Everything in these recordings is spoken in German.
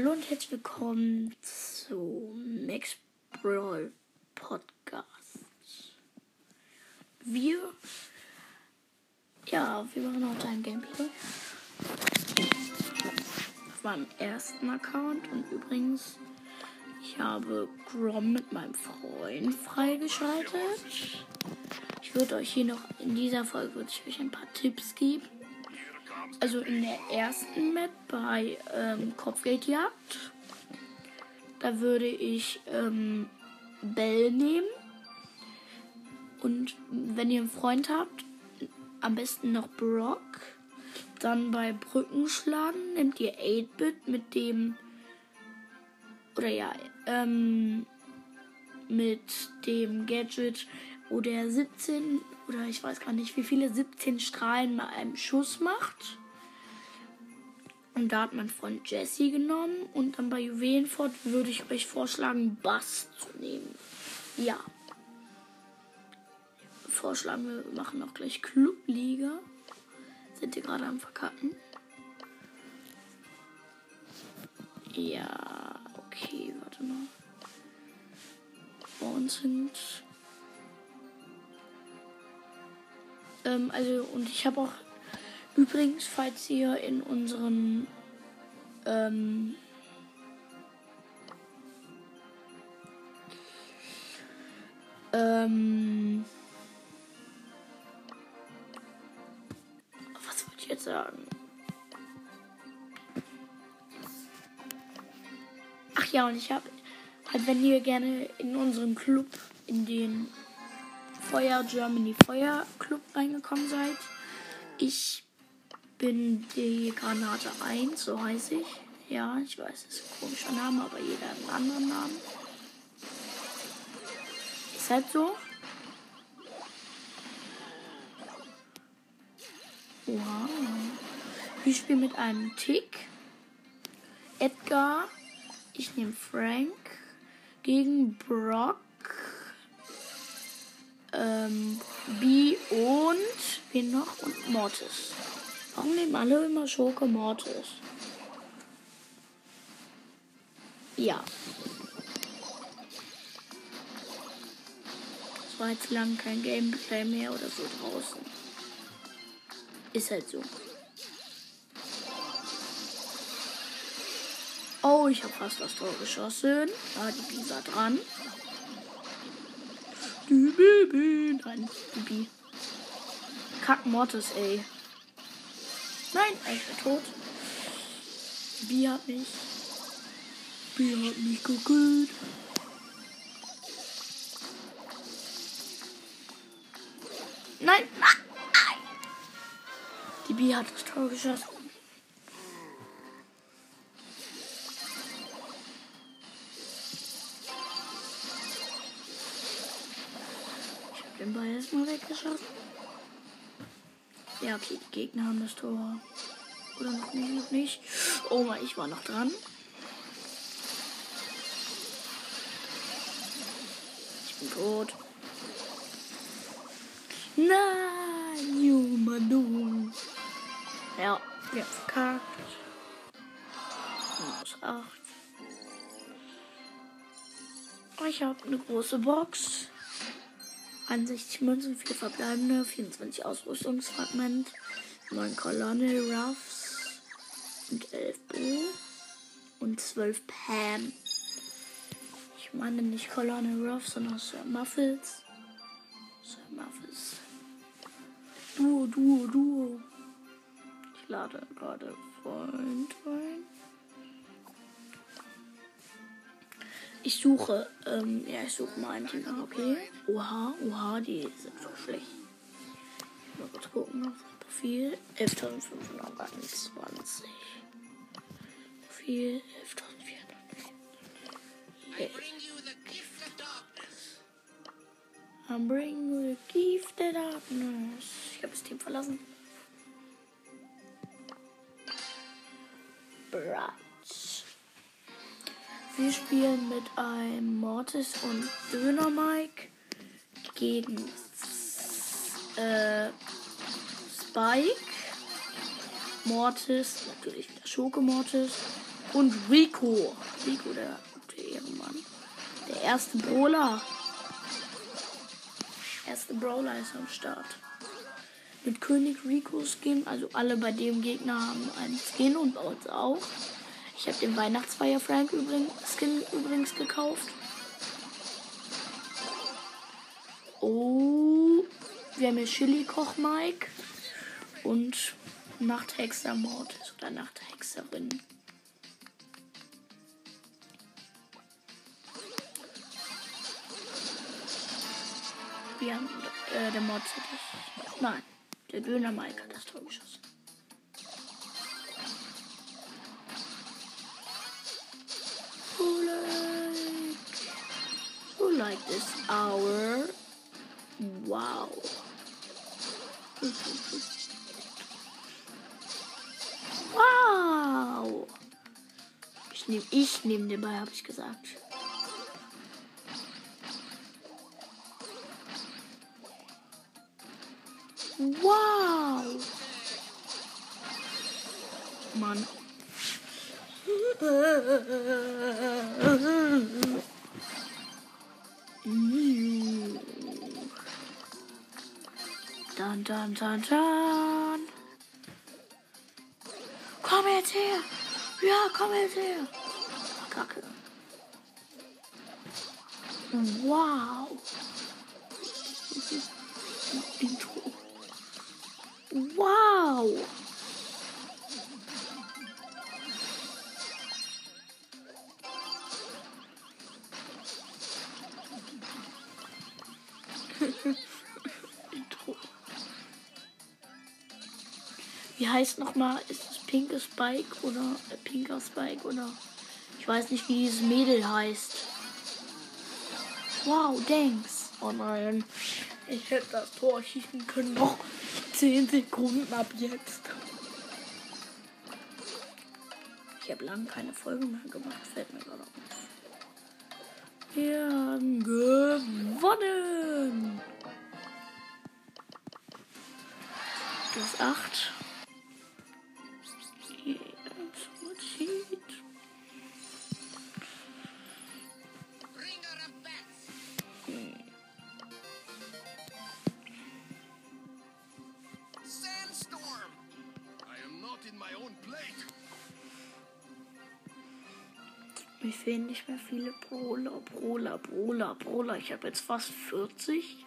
Hallo und herzlich willkommen zu Max Brawl Podcast. Wir, ja, wir machen heute ein Gameplay auf meinem ersten Account und übrigens, ich habe Grom mit meinem Freund freigeschaltet. Ich würde euch hier noch in dieser Folge würde ich euch ein paar Tipps geben. Also in der ersten Map bei ähm, Kopfgeldjagd, da würde ich ähm, Bell nehmen. Und wenn ihr einen Freund habt, am besten noch Brock. Dann bei Brückenschlagen nehmt ihr 8-Bit mit dem. Oder ja, ähm, mit dem Gadget, wo der 17 oder ich weiß gar nicht, wie viele 17 Strahlen bei einem Schuss macht. Und da hat mein Freund Jesse genommen. Und dann bei Juwelenfort würde ich euch vorschlagen, Bass zu nehmen. Ja. Vorschlagen, wir machen auch gleich Clubliga. Sind ihr gerade am Verkacken? Ja, okay, warte mal. Bei uns sind. Ähm, also, und ich habe auch übrigens, falls ihr in unseren. Ähm, ähm, was würde ich jetzt sagen? Ach ja, und ich habe halt, wenn ihr gerne in unserem Club, in den Feuer Germany Feuer Club reingekommen seid, ich bin die Granate 1, so heiße ich. Ja, ich weiß, es ist ein komischer Name, aber jeder hat einen anderen Namen. Ist halt so. Wow. Wir spielen mit einem Tick. Edgar. Ich nehme Frank. Gegen Brock. Ähm, B und wen noch? Und Mortis. Warum nehmen alle immer Schurke Mortis? Ja. Es war jetzt lang kein Gameplay mehr oder so draußen. Ist halt so. Oh, ich habe fast das Tor geschossen. Da die Bisa dran. Baby. Nein, die Bi. Kack Mortis, ey. Nein, ich bin tot. Die Bi hat mich. Die Bi hat mich gekillt. Nein, nein. Die Bi hat das Tor geschossen. Weggeschossen. Ja, okay, die Gegner haben das Tor. Oder noch nicht, noch nicht. Oh mein, ich war noch dran. Ich bin tot. Nein, Jumanu. Ja, wir haben verkackt. Minus 8. Ich habe eine große Box. 61 Münzen, 4 verbleibende, 24 Ausrüstungsfragment, 9 Colonel Ruffs und 11 Bo und 12 Pam. Ich meine nicht Colonel Ruffs, sondern Sir Muffles. Sir Muffles. Duo, Duo, Duo. Ich lade gerade Freund ein. Ich suche, ähm, ja, ich suche mal ein Team. Okay. Oha, oha, die sind so schlecht. Mal kurz gucken auf das Profil. 11.521. Profil 11.400. Yes. I'm bringing you the gift of darkness. Ich habe das Team verlassen. Bright. Wir spielen mit einem Mortis und Döner Mike gegen äh, Spike, Mortis, natürlich wieder Schurke Mortis, Und Rico. Rico, der, der Ehrenmann. Der erste Brawler. Erste Brawler ist am Start. Mit König Rico Skin. Also alle bei dem Gegner haben einen Skin und bei uns auch. Ich habe den Weihnachtsfeier Frank übrigens, Skin übrigens gekauft. Oh, wir haben hier Chili Koch Mike und Nachthexer Mortis oder Nachthexerin. Wir haben, äh, der das. Nein, der Döner Mike hat das Tor geschossen. Who like, who like this hour? Wow. Wow. Ich nehme ich nehm den Ball, habe ich gesagt. Wow. Mann. Dann, dann, dann, dann. Komm jetzt her. Ja, komm jetzt her. Kacke. Wow. Intro. Wow. Heißt nochmal? Ist es Pinke Spike oder äh, Pinker Spike oder ich weiß nicht, wie dieses Mädel heißt. Wow, thanks. Oh nein. Ich hätte das Tor schießen können. Noch 10 Sekunden ab jetzt. Ich habe lange keine Folge mehr gemacht. Fällt mir gerade auf. Wir haben gewonnen. Plus 8. fehlen nicht mehr viele Brawler, Brawler, Brawler, Brawler. Ich habe jetzt fast 40.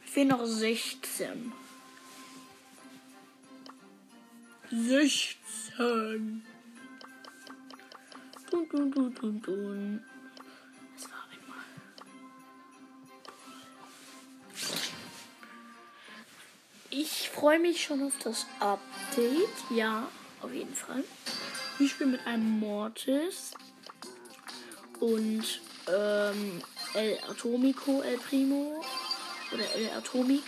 Mir fehlen noch 16. 16. Dun, dun, dun, dun, dun. Das war einmal. Ich freue mich schon auf das Update. Ja, auf jeden Fall. Ich spiele mit einem Mortis und ähm, El Atomico, El Primo oder El Atomic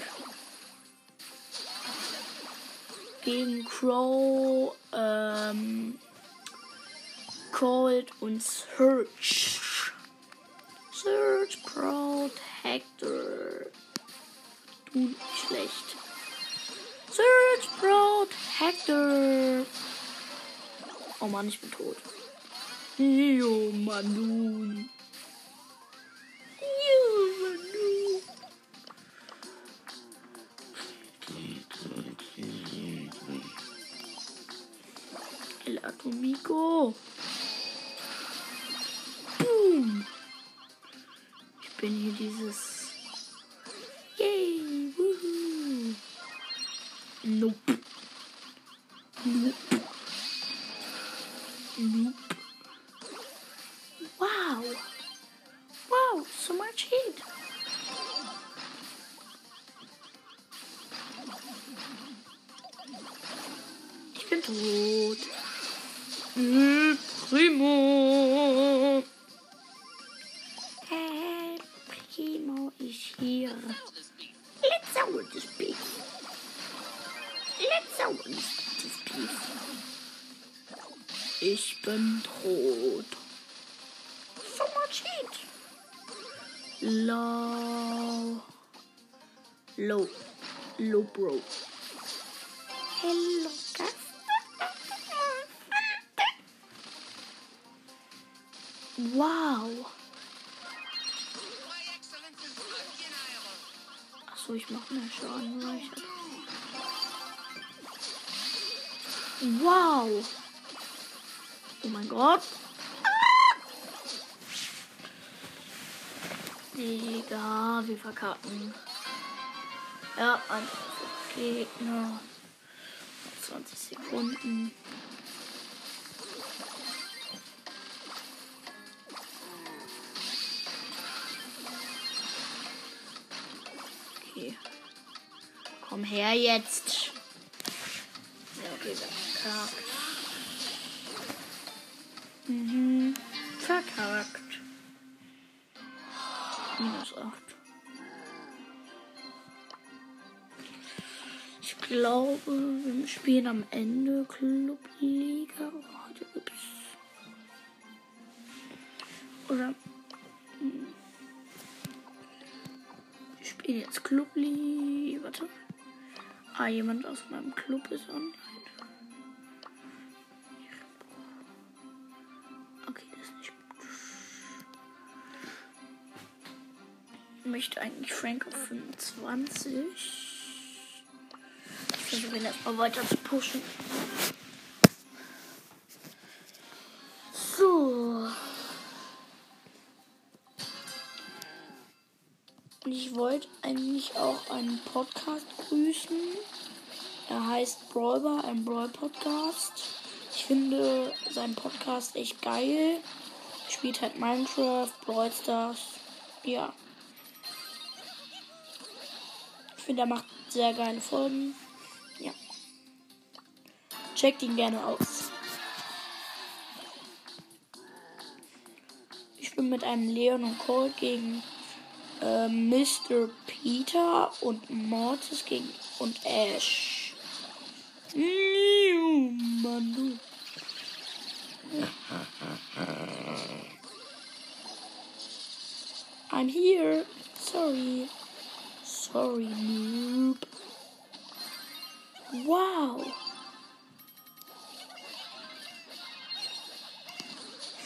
gegen Crow, ähm, Cold und Search. Search Protector. Du nicht schlecht. Search Protector. Oh Mann, ich bin tot. Jo, Manun. Jo, Manun. El Atomico. Boom. Ich bin hier dieses. Yay, wuhu. Nope. Nope. Nope. Ich mach mehr Schaden. weil ich hab- Wow. Oh mein Gott. Digga, wir verkacken. Ja, ein Gegner. 20 Sekunden. Komm her jetzt. Ja, okay, verkackt. Mhm. Verkackt. Minus 8. Ich glaube, wir spielen am Ende heute gibt's. Oder. hm. Wir spielen jetzt Clubliga. Ah, jemand aus meinem Club ist online. Okay, das ist nicht gut. Ich möchte eigentlich Frank auf 25. Ich versuche ihn erstmal weiter zu pushen. Einen Podcast grüßen. Er heißt Brawler, ein Brawl-Podcast. Ich finde seinen Podcast echt geil. Spielt halt Minecraft, Brawl Stars. Ja. Ich finde, er macht sehr geile Folgen. Ja. Checkt ihn gerne aus. Ich bin mit einem Leon und Cole gegen äh, Mr. Peter und Mortis gegen und Ash. Niu, Mann, du. I'm here. Sorry. Sorry, noob. Wow.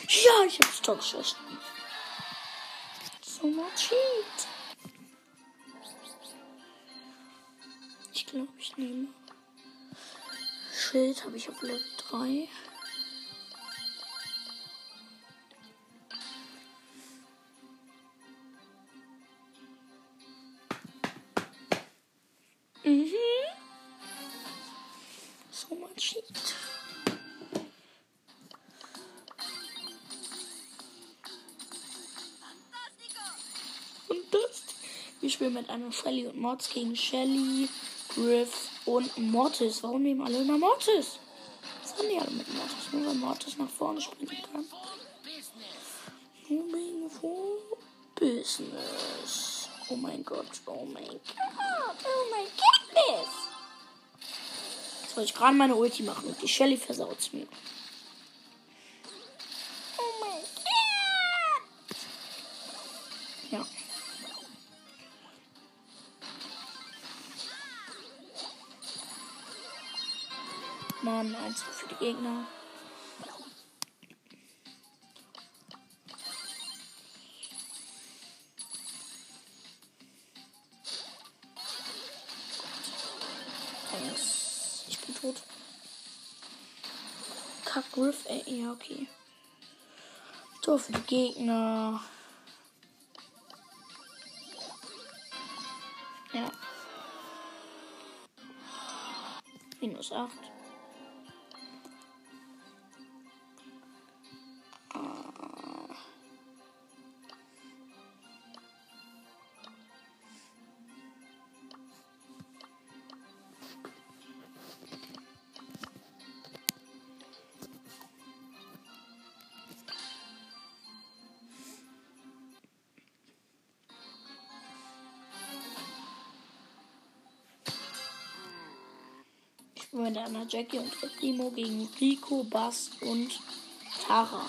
Ja, ich hab's doch geschossen. So much heat. Ich glaube, ich nehme. Schild habe ich auf Level 3. Mhm. So much heat. Wir spielen mit einer Shelly und Mods gegen Shelly, Griff und Mortis. Warum nehmen alle immer Mortis? Was haben die alle mit Mortis? Nur weil Mortis nach vorne springen kann. Moving for Business. Oh mein Gott, oh mein Gott, oh mein Goodness. Jetzt wollte ich gerade meine Ulti machen und die Shelly versaut mir. Mann, eins für die Gegner. Ich bin tot. Kack Griff, ey. Ja, okay. Tor für die Gegner. Ja. Minus 8. Einer Jackie und Primo gegen Rico, Bass und Tara.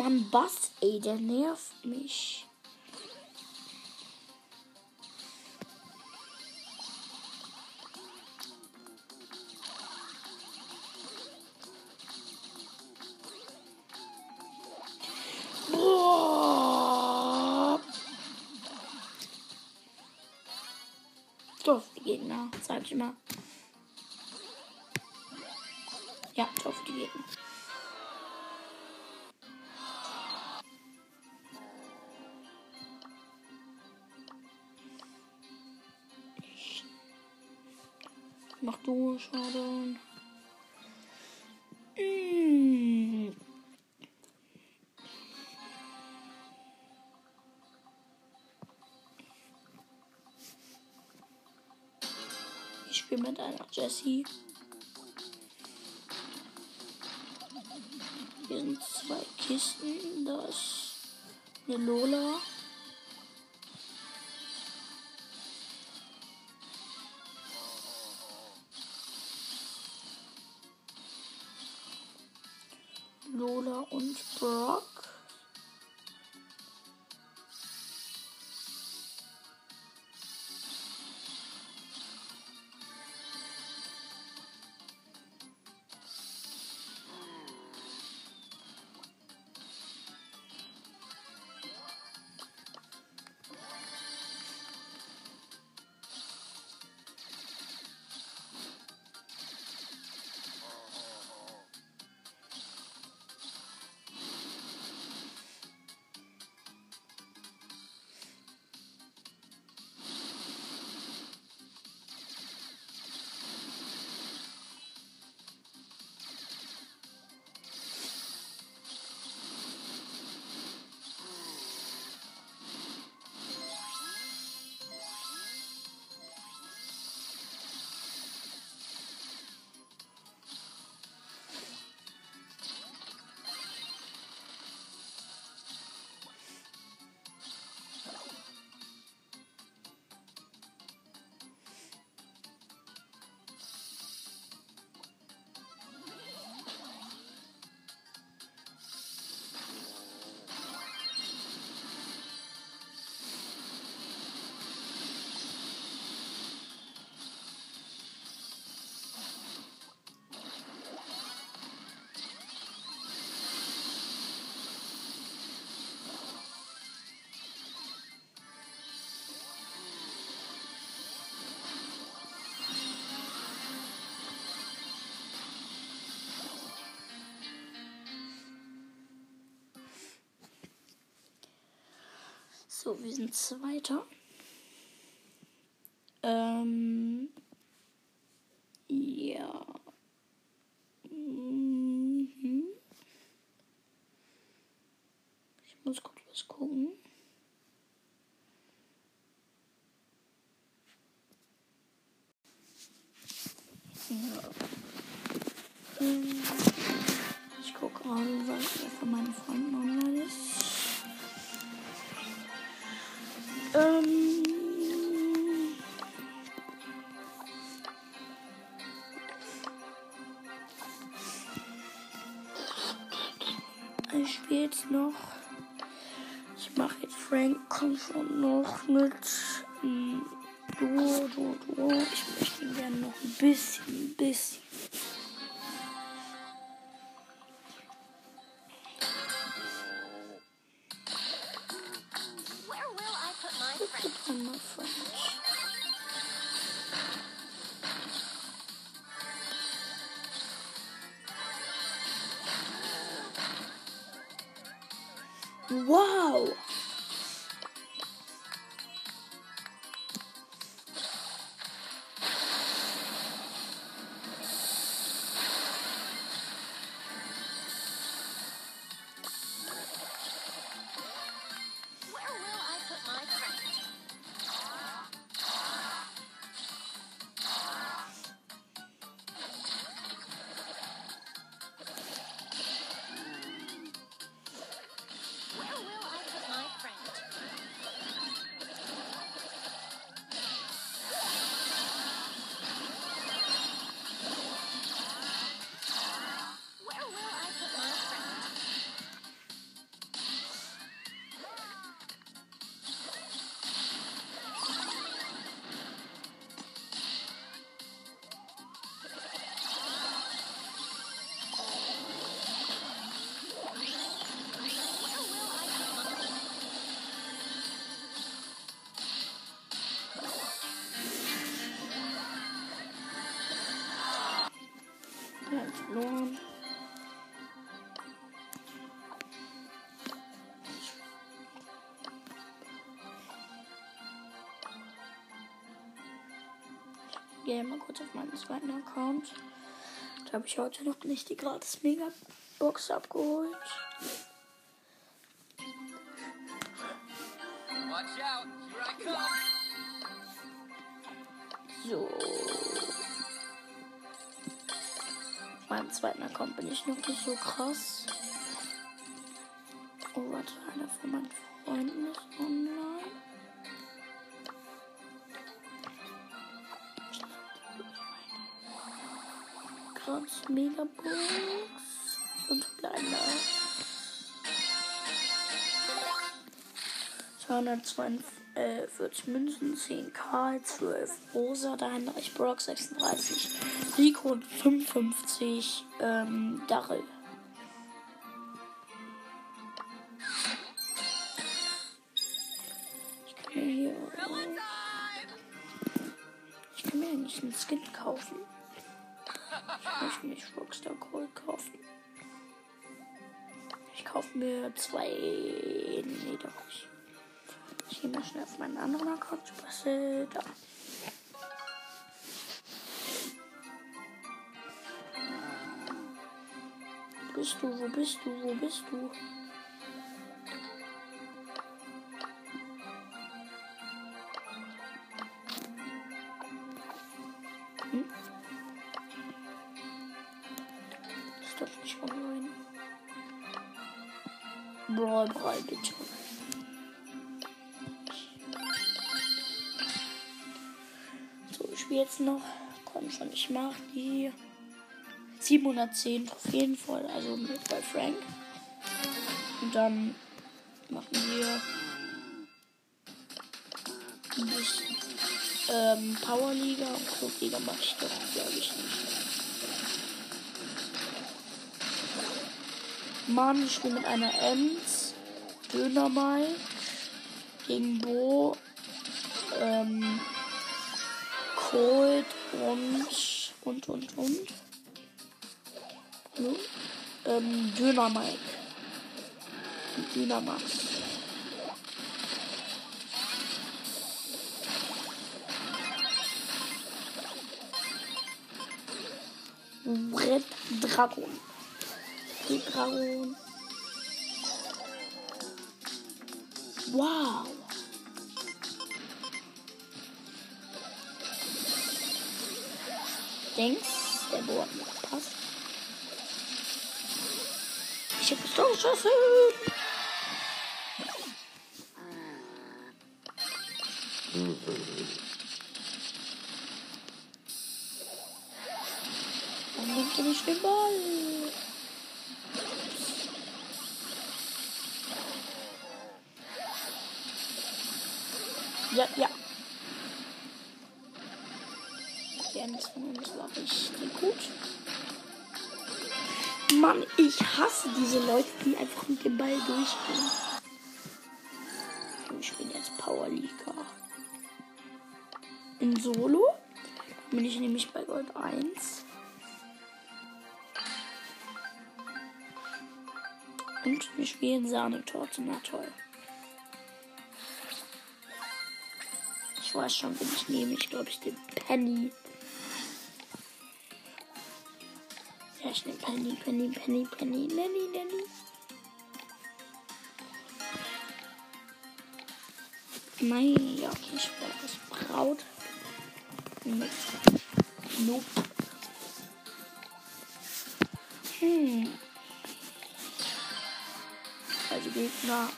Mann, Bass, ey, der nervt mich. Boah. Doof, die Gegner, sag ich mal. Ja, doof, die Gegner. Mach du Schaden. Mm. Ich spiele mit einer Jessie. Hier sind zwei Kisten. Da ist eine. Lola So, wir sind Zweiter. Kommt schon noch mit ähm, Duo, Duo, Duo. Ich möchte gerne noch ein bisschen, bisschen. Where gehe mal kurz auf meinen zweiten Account. Da habe ich heute noch nicht die gratis Mega-Box abgeholt. So. Auf meinem zweiten Account bin ich noch nicht so krass. Oh, warte, einer von meinen 242 Münzen, 10 Karl, 12 Rosa, da Heinrich Brock 36, Rico 55, ähm, Darrell. Ich gehe mal schnell auf meinen anderen Account. Spaß, da. Wo bist du? Wo bist du? Wo bist du? Noch. Komm schon, ich mach die 710 Trophäen voll, also mit bei Frank. Und dann machen wir bisschen ähm, Powerliga und Clubliga mache ich doch, glaube ich, nicht. Mann, ich spiele mit einer Ems, Dönermike gegen Bo, ähm, Cold und und und und. Hallo? Ähm, Dynamite. Dynamax. Red Dragon. Red Dragon. Wow. Denkst, der Bo hat mir gepasst. Ich hab geschossen. Ball durchgehen. Ich bin jetzt Powerliga. In Solo bin ich nämlich bei Gold 1. Und wir spielen Sahnetorte, na toll. Ich weiß schon, wen ich nehme. Ich glaube, ich nehme Penny. Ja, ich nehme Penny, Penny, Penny, Penny, Nanny, Nanny. Nein, ja, okay, ich war das Braut. Mit Nope. Hm. Also Gegner.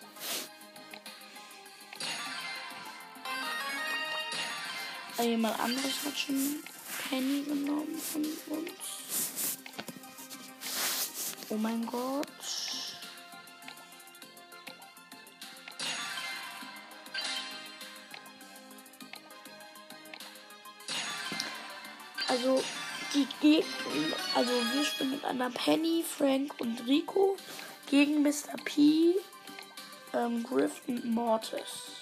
Also jemand anderes hat schon Penny genommen von uns. Oh mein Gott. Also die Gegner, also wir spielen mit einer Penny, Frank und Rico gegen Mr. P, ähm, Griff und Mortis.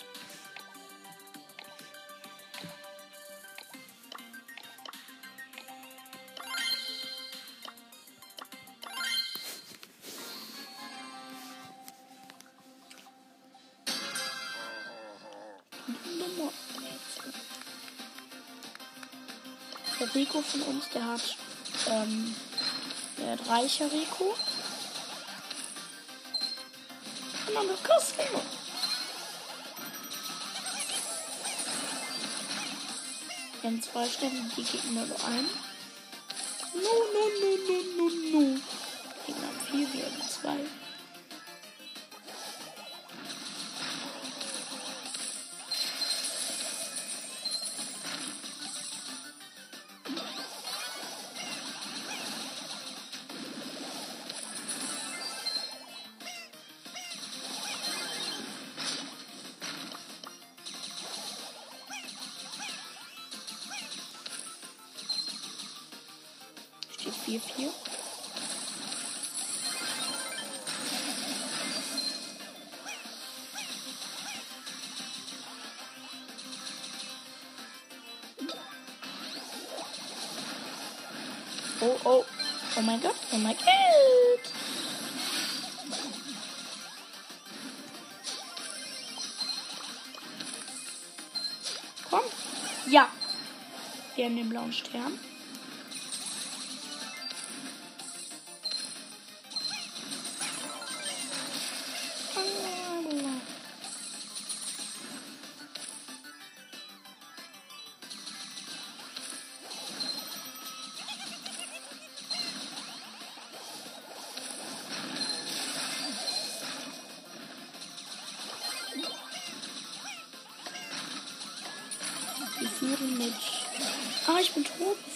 Rico von uns, der hat, ähm, der hat reicher Rico. Und dann noch Cosimo. Wir haben zwei Sterne, die Gegner nur ein. No, no, no, no, no, no. Gegner 4, wir haben 2. Wir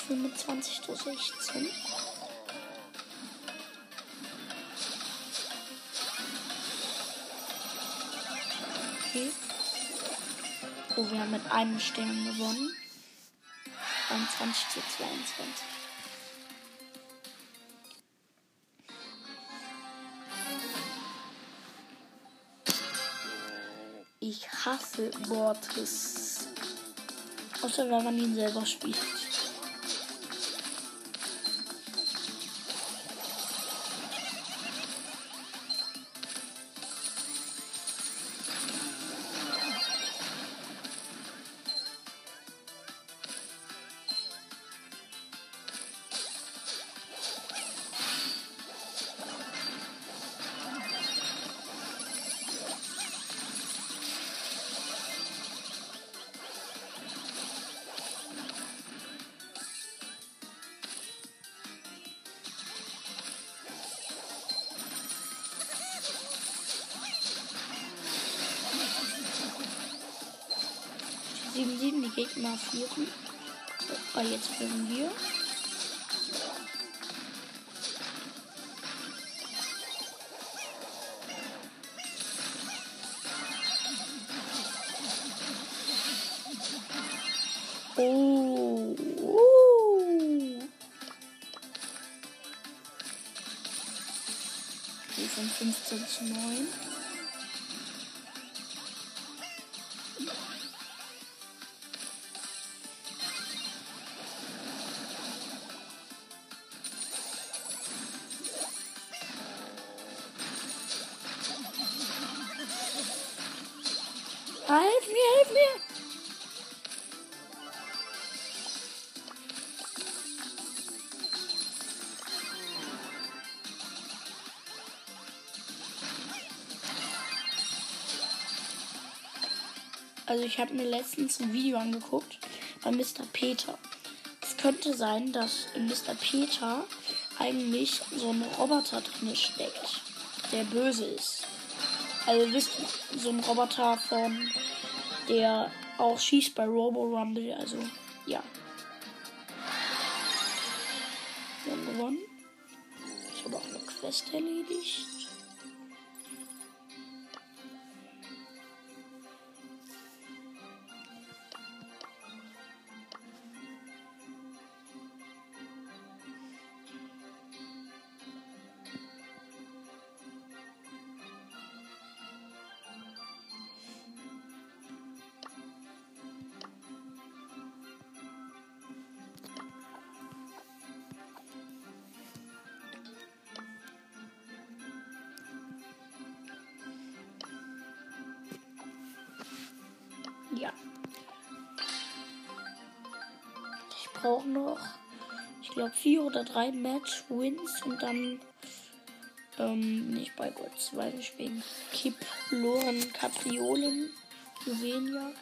25 zu 16. Okay. Oh, wir haben mit einem Stern gewonnen. 21 zu 22. Ich hasse Mortis. Außer wenn man ihn selber spielt. Sieben, sieben, die Gegner führen. Ah, jetzt führen wir. Also ich habe mir letztens ein Video angeguckt bei Mr. Peter. Es könnte sein, dass in Mr. Peter eigentlich so ein Roboter drin steckt, der böse ist. Also wisst ihr, so ein Roboter von der auch schießt bei Robo Rumble, also ja. Wir haben gewonnen. Ich habe auch eine Quest erledigt. Oder drei Match-Wins und dann ähm, nicht bei Gott 2 wegen Kipp, Loren, Kapriolen, Juwelenjagd.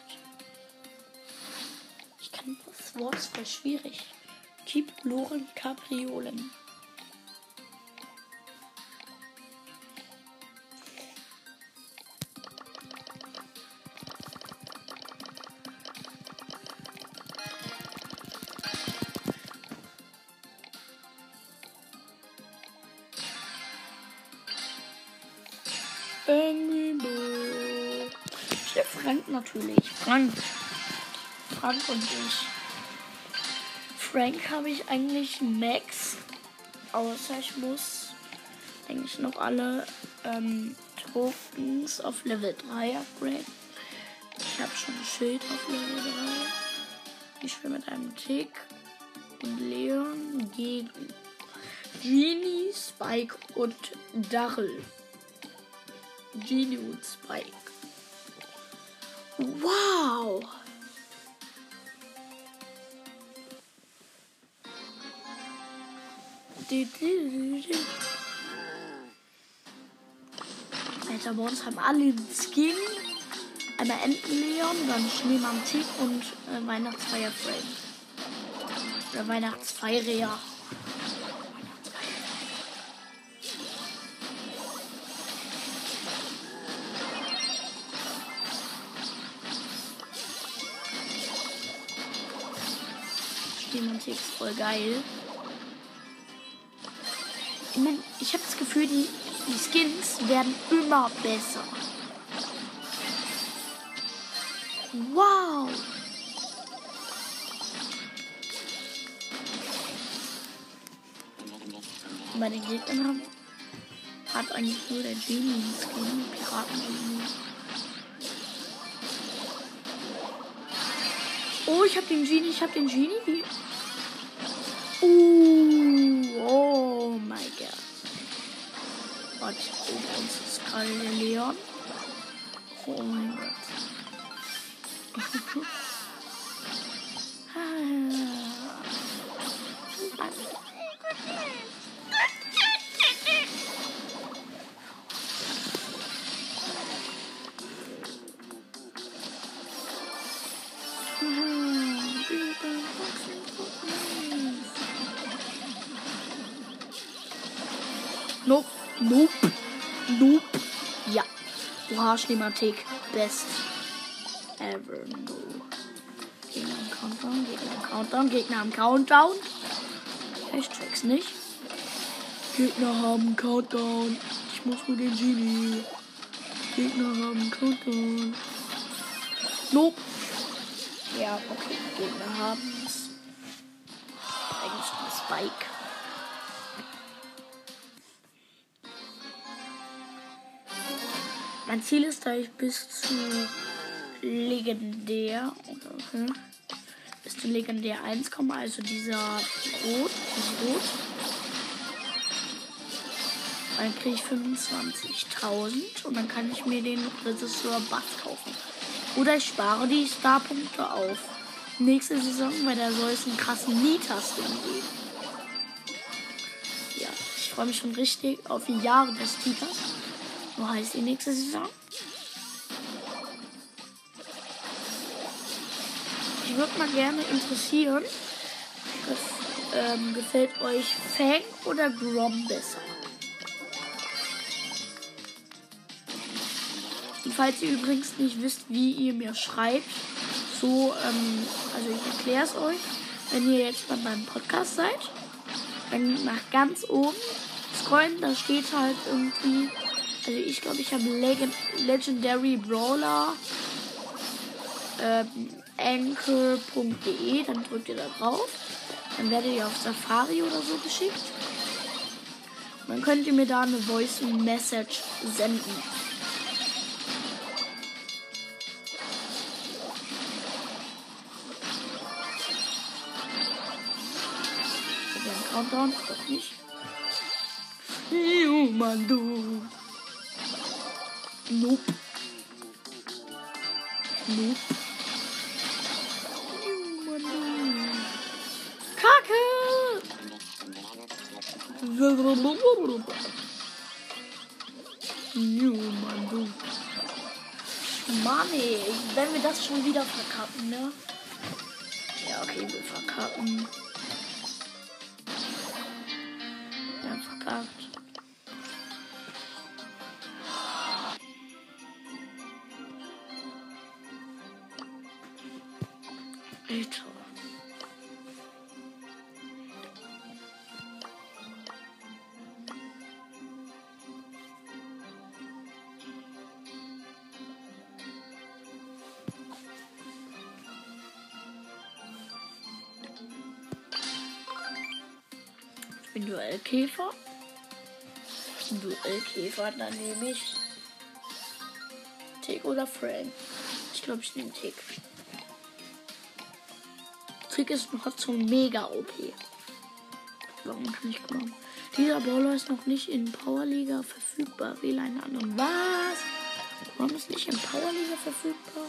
Ich kann das Wort voll schwierig. Kipp, Loren, Kapriolen. Frank natürlich. Frank. Frank und ich. Frank habe ich eigentlich Max. Außer ich muss eigentlich noch alle ähm, Tokens auf Level 3 upgraden. Ich habe schon ein Schild auf Level 3. Ich spiele mit einem Tick und Leon gegen Genie, Spike und Darrell. Genie und Spike. Wow! Alter, bei uns haben alle den Skin. Einmal Entenleon, dann Schneemantik und äh, Weihnachtsfeier Frame. Oder Weihnachtsfeier, ja. Schneemantik ist voll geil. Ich, mein, ich habe das Gefühl, die, die Skins werden immer besser. Wow! Bei den Gegnern hat eigentlich nur der Genie einen Skin, Piraten irgendwie. Oh, ich hab den Genie, ich hab den Genie. Wie? Uh, oh mein Gott. Warte, oh, uns ist gerade der Leon. Oh mein Schematik. Best ever. Gegner am Countdown, Gegner am Countdown, Gegner am Countdown. Ich check's nicht. Gegner haben Countdown. Ich muss nur den Genie. Gegner haben Countdown. Nope. Ja, okay, Gegner haben's. Eigentlich nur Spike. Mein Ziel ist, da ich bis zu legendär oder hm, bis zu legendär 1 komme, also dieser Rot, Rot. Dann kriege ich 25.000 und dann kann ich mir den Regisseur Bass kaufen. Oder ich spare die Starpunkte auf. Nächste Saison, weil da soll es einen krassen Nita-Skin geben. Ja, ich freue mich schon richtig auf die Jahre des Titas. Wo heißt die nächste Saison? Ich würde mal gerne interessieren, gef ähm, gefällt euch Fang oder Grom besser? Und falls ihr übrigens nicht wisst, wie ihr mir schreibt, so, ähm, also ich erkläre es euch, wenn ihr jetzt bei meinem Podcast seid, dann nach ganz oben scrollen, da steht halt irgendwie also ich glaube, ich habe Legend Legendary Brawler ähm, anchor.de, dann drückt ihr da drauf. Dann werdet ihr auf Safari oder so geschickt. Und dann könnt ihr mir da eine Voice Message senden. Countdown, doch nicht. Oh Mann, du. Nope. Nope. Kacke! New Mandu. Mann, ey, wenn wir das schon wieder verkacken, ne? Ja, okay, wir verkacken. Ja, verkackt. Ich bin Duellkäfer. Duellkäfer, dann nehme ich Tick oder Frank. Ich glaube, ich nehme Tick. Tick ist noch so mega OP. Warum kann ich glauben? Dieser Brawler ist noch nicht in Powerliga verfügbar. Wähle einen anderen. Was? Warum ist nicht in Powerliga verfügbar?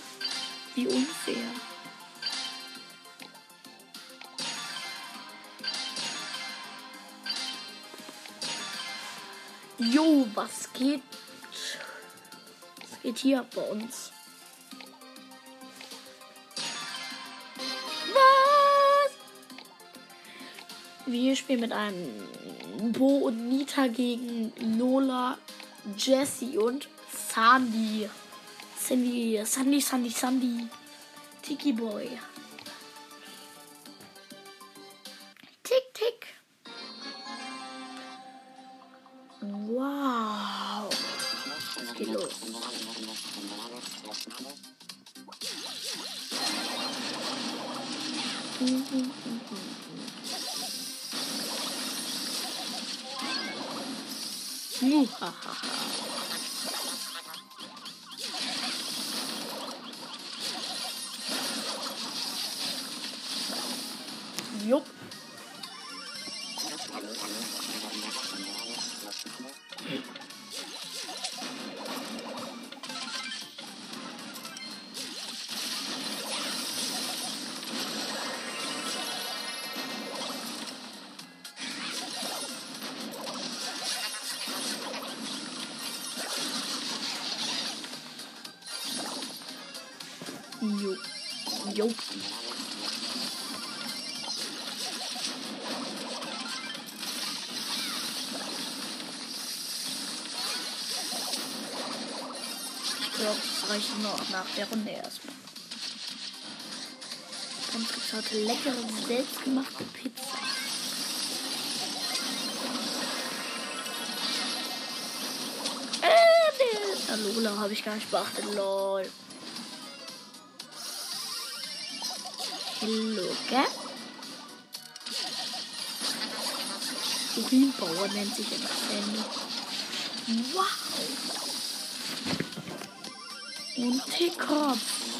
Wie unfair. Jo, was geht? Was geht hier bei uns? Was? Wir spielen mit einem Bo und Nita gegen Lola, Jessie und Sandy. Sandy, Sandy, Sandy, Sandy. Tiki Boy. Ну, Мухахаха. Selbstgemachte Pizza. Äh, Lola habe ich gar nicht beachtet, lol. Hello, gell? Urinbauer nennt sich das Handy. Wow. Und Tickkopf.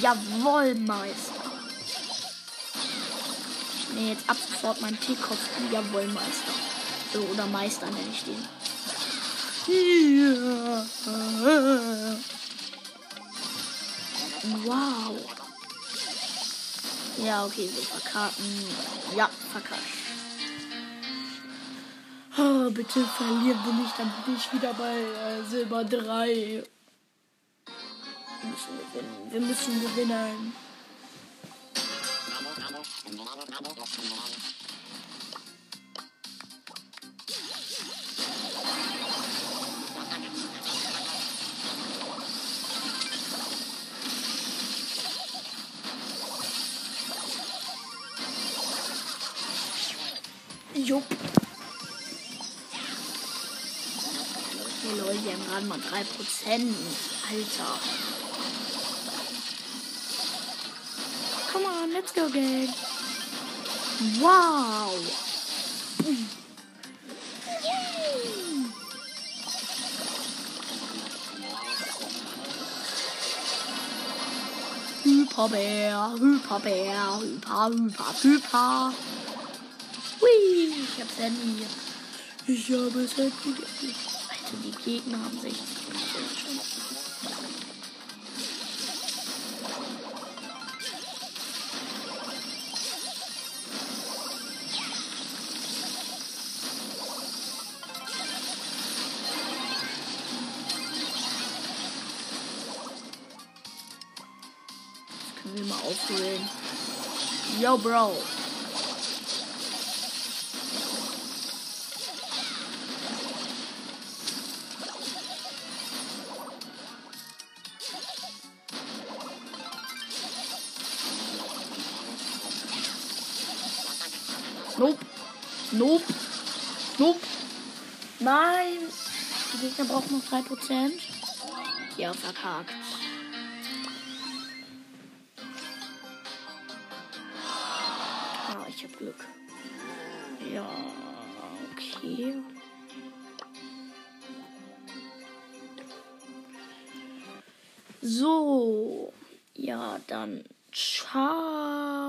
Jawohl, Meister. Ich nehme jetzt ab sofort meinen Tickkopf. Jawohl, Meister. So, oder Meister nenne ich den. Ja. Wow. Ja, okay, so verkarten. Ja, verkackt. Oh, bitte verlieren wir nicht, dann bin ich wieder bei äh, Silber 3. Wir müssen gewinnen. Wir müssen gewinnen. Jupp. Hey Leute, die haben gerade mal 3%. Alter. Go, gang. Wow. Yay. Hyperbär, Hyperbär, Hyper, Hyper, Hyper. Hui, ich hab's Handy. Ich habe es Handy. Alter, die Gegner haben 60 Yo, Bro. Nope. Nope. Nope. Nein. Die Gegner brauchen noch 3%. Ja, verkackt. Glück. Ja, okay. So. Ja, dann ciao.